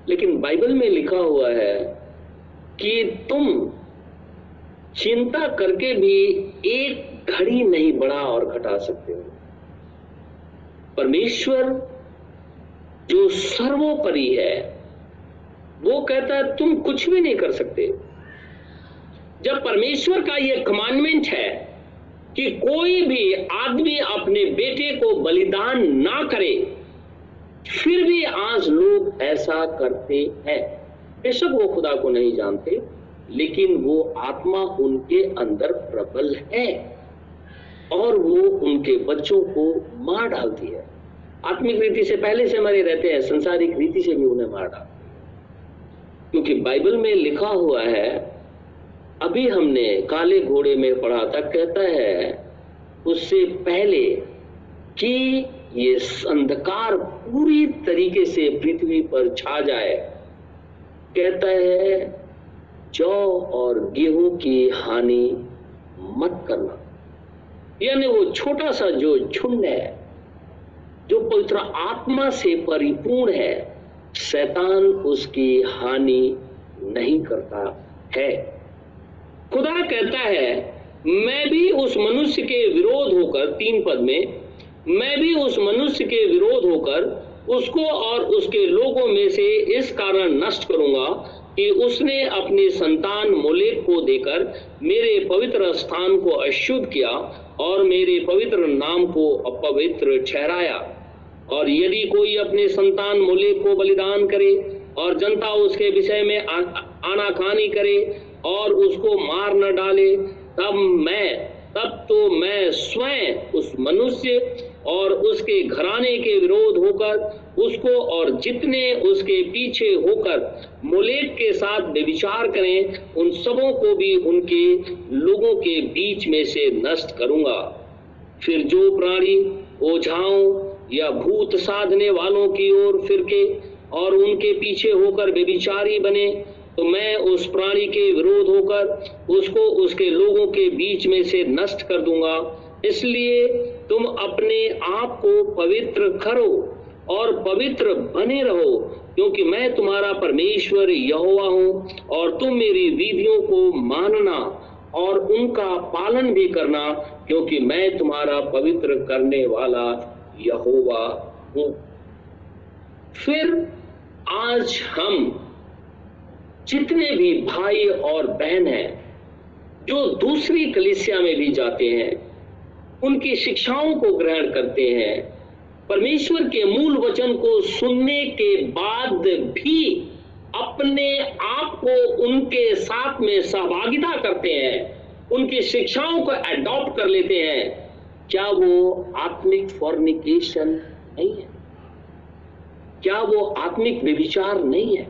लेकिन बाइबल में लिखा हुआ है कि तुम चिंता करके भी एक घड़ी नहीं बढ़ा और घटा सकते हो। परमेश्वर जो सर्वोपरि है, वो कहता है, तुम कुछ भी नहीं कर सकते। जब परमेश्वर का यह कमांडमेंट है कि कोई भी आदमी अपने बेटे को बलिदान ना करे फिर भी आज लोग ऐसा करते हैं। बेशक वो खुदा को नहीं जानते, लेकिन वो आत्मा उनके अंदर प्रबल है और वो उनके बच्चों को मार डालती है। आत्मिक रीति से पहले से मरे रहते हैं, संसारिक रीति से भी उन्हें मार डालती क्योंकि बाइबल में लिखा हुआ है, अभी हमने काले घोड़े में पढ़ा था, कहता है, उससे पहले कि ये अंधकार पूरी तरीके से पृथ्वी पर छा जाए। कहता है, जौ और गेहूँ की हानि मत करना। यानी वो छोटा सा जो झुंड है, जो पवित्र आत्मा से परिपूर्ण है, शैतान उसकी हानि नहीं करता है। खुदा कहता है, मैं भी उस मनुष्य के विरोध होकर तीन पद में मैं भी उस मनुष्य के विरोध होकर उसको और उसके लोगों में से इस कारण नष्ट करूँगा कि उसने अपनी संतान मोलेक को देकर मेरे पवित्र स्थान को अशुद्ध किया और मेरे पवित्र नाम को अपवित्र ठहराया। और यदि कोई अपने संतान मोलेक को बलिदान करे और जनता उसके विषय में आनाकानी करे और उसको मार न डाले, तब मैं, तब तो मैं स्वयं उस मनुष्य और उसके घराने के विरोध होकर, उसको और जितने उसके पीछे होकर मोलेक के साथ विचार करें, उन सबों को भी उनके लोगों के बीच में से नष्ट करूँगा। फिर जो प्राणी ओझाओं या भूत साधने वालों की ओर फिर के और उनके पीछे होकर बेविचारी बने तो मैं उस प्राणी के विरोध होकर उसको उसके लोगों के बीच में से नष्ट कर दूँगा। इसलिए तुम अपने आप को पवित्र करो और पवित्र बने रहो, क्योंकि मैं तुम्हारा परमेश्वर यहोवा हूँ और तुम मेरी विधियों को मानना और उनका पालन भी करना, क्योंकि मैं तुम्हारा पवित्र करने वाला यहोवा हूँ। फिर आज हम जितने भी भाई और बहन हैं, जो दूसरी कलिसिया में भी जाते हैं उनकी शिक्षाओं को ग्रहण करते हैं। परमेश्वर के मूल वचन को सुनने के बाद भी अपने आप को उनके साथ में सहभागिता करते हैं। उनकी शिक्षाओं को अडॉप्ट कर लेते हैं। क्या वो आत्मिक फॉर्निकेशन नहीं है? क्या वो आत्मिक व्यभिचार नहीं है?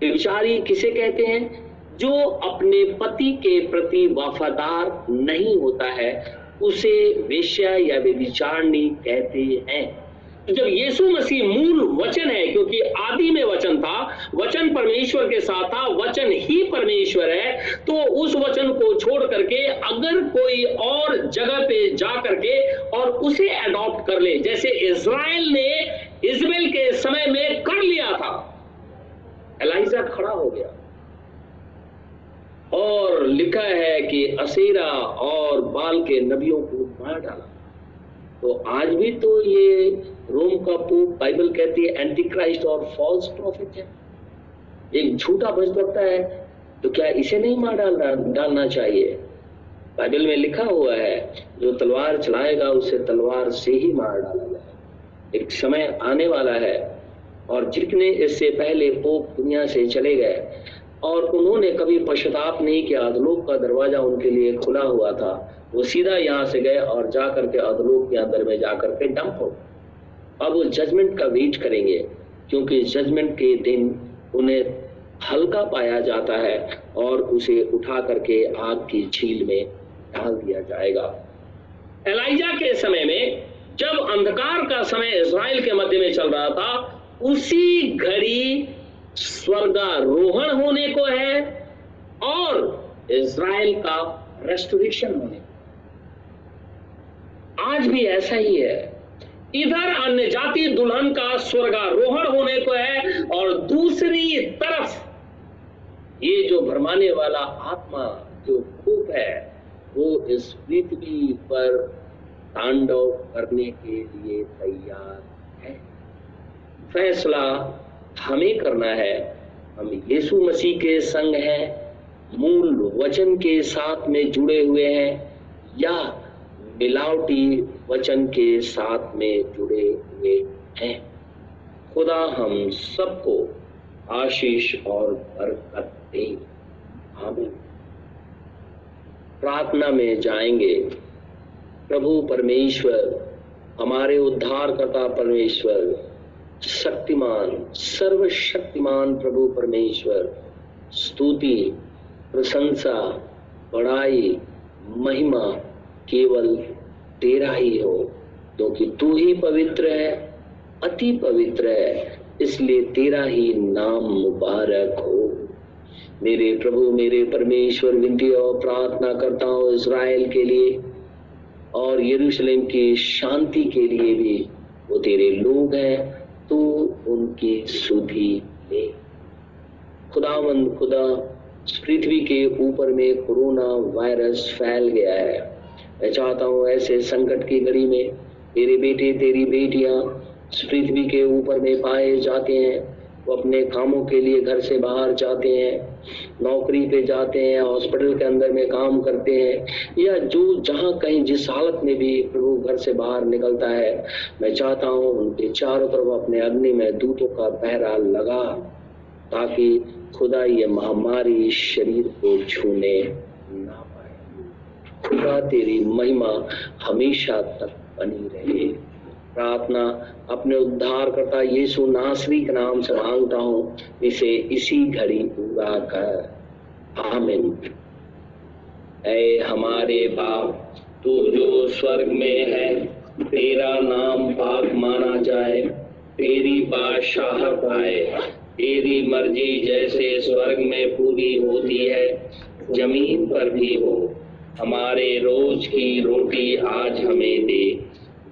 व्यभिचारी किसे कहते हैं? जो अपने पति के प्रति वफादार नहीं होता है उसे वेश्या या व्यभिचारणी कहते हैं। जब यीशु मसीह मूल वचन है, क्योंकि आदि में वचन था, वचन परमेश्वर के साथ था, वचन ही परमेश्वर है तो उस वचन को छोड़ करके अगर कोई और जगह पे जा करके और उसे अडॉप्ट कर ले, जैसे इज़राइल ने इजबेल के समय में कर लिया था। एलाइजा खड़ा हो गया। और लिखा है कि असेरा और बाल के नबियों को मार डाला। तो आज भी तो ये रोम का पोप बाइबल कहती है एंटी क्राइस्ट और फॉल्स प्रॉफिट है। एक झूठा भजभक्ता है तो क्या इसे नहीं मार डालना डालना चाहिए? बाइबल में लिखा हुआ है, जो तलवार चलाएगा, उसे तलवार से ही मार डाला जाए एक समय आने वाला है, और जितने इससे पहले पोप दुनिया से चले गए और उन्होंने कभी पश्चाताप नहीं किया। अधलोक का दरवाज़ा उनके लिए खुला हुआ था। वो सीधा यहाँ से गए और जा करके अधलोक के अंदर में जा करके डंप हो। अब वो जजमेंट का वेट करेंगे, क्योंकि जजमेंट के दिन उन्हें हल्का पाया जाता है और उसे उठा करके आग की झील में डाल दिया जाएगा। एलाइजा के समय में, जब अंधकार का समय इसराइल के मध्य में चल रहा था, उसी घड़ी स्वर्गारोहण होने को है और इसराइल का रेस्टोरेशन होने को आज भी ऐसा ही है। इधर अन्य जाति दुल्हन का स्वर्गारोहण होने को है और दूसरी तरफ़ ये जो भरमाने वाला आत्मा जो खूब है, वो इस पृथ्वी पर तांडव करने के लिए तैयार है। फैसला हमें करना है। हम यीशु मसीह के संग हैं, मूल वचन के साथ में जुड़े हुए हैं, या मिलावटी वचन के साथ में जुड़े हुए हैं। खुदा हम सबको आशीष और बरकत दे। आमीन। प्रार्थना में जाएँगे। प्रभु परमेश्वर, हमारे उद्धारकर्ता परमेश्वर शक्तिमान, सर्वशक्तिमान प्रभु परमेश्वर, स्तुति, प्रशंसा, बड़ाई, महिमा केवल तेरा ही हो, क्योंकि तू ही पवित्र है, अति पवित्र है, इसलिए तेरा ही नाम मुबारक हो। मेरे प्रभु, मेरे परमेश्वर, विनती और प्रार्थना करता हूँ इसराइल के लिए और यरूशलेम की शांति के लिए भी वो तेरे लोग हैं। उनकी सुधि ले। खुदावंद, खुदा पृथ्वी के ऊपर में कोरोना वायरस फैल गया है। मैं चाहता हूँ ऐसे संकट की घड़ी में तेरे बेटे, तेरी बेटियाँ पृथ्वी के ऊपर में पाए जाते हैं। वो अपने कामों के लिए घर से बाहर जाते हैं। नौकरी पे जाते हैं हॉस्पिटल के अंदर में काम करते हैं, या जो, जहाँ कहीं जिस हालत में भी प्रभु घर से बाहर निकलता है, मैं चाहता हूँ उनके चारों तरफ़ अपने अग्नि में दूतों का पहरा लगा, ताकि खुदा ये महामारी शरीर को छूने ना पाए। खुदा तेरी महिमा हमेशा तक बनी रहे। प्रार्थना, अपने उद्धार करता यीशु नासरी के नाम से माँगता हूँ, इसे इसी घड़ी पूरा कर। आमिन। ऐ हमारे बाप, तू जो स्वर्ग में है, तेरा नाम पाक माना जाए, तेरी बादशाहत आए। तेरी मर्ज़ी जैसे स्वर्ग में पूरी होती है, ज़मीन पर भी हो। हमारे रोज की रोटी आज हमें दे।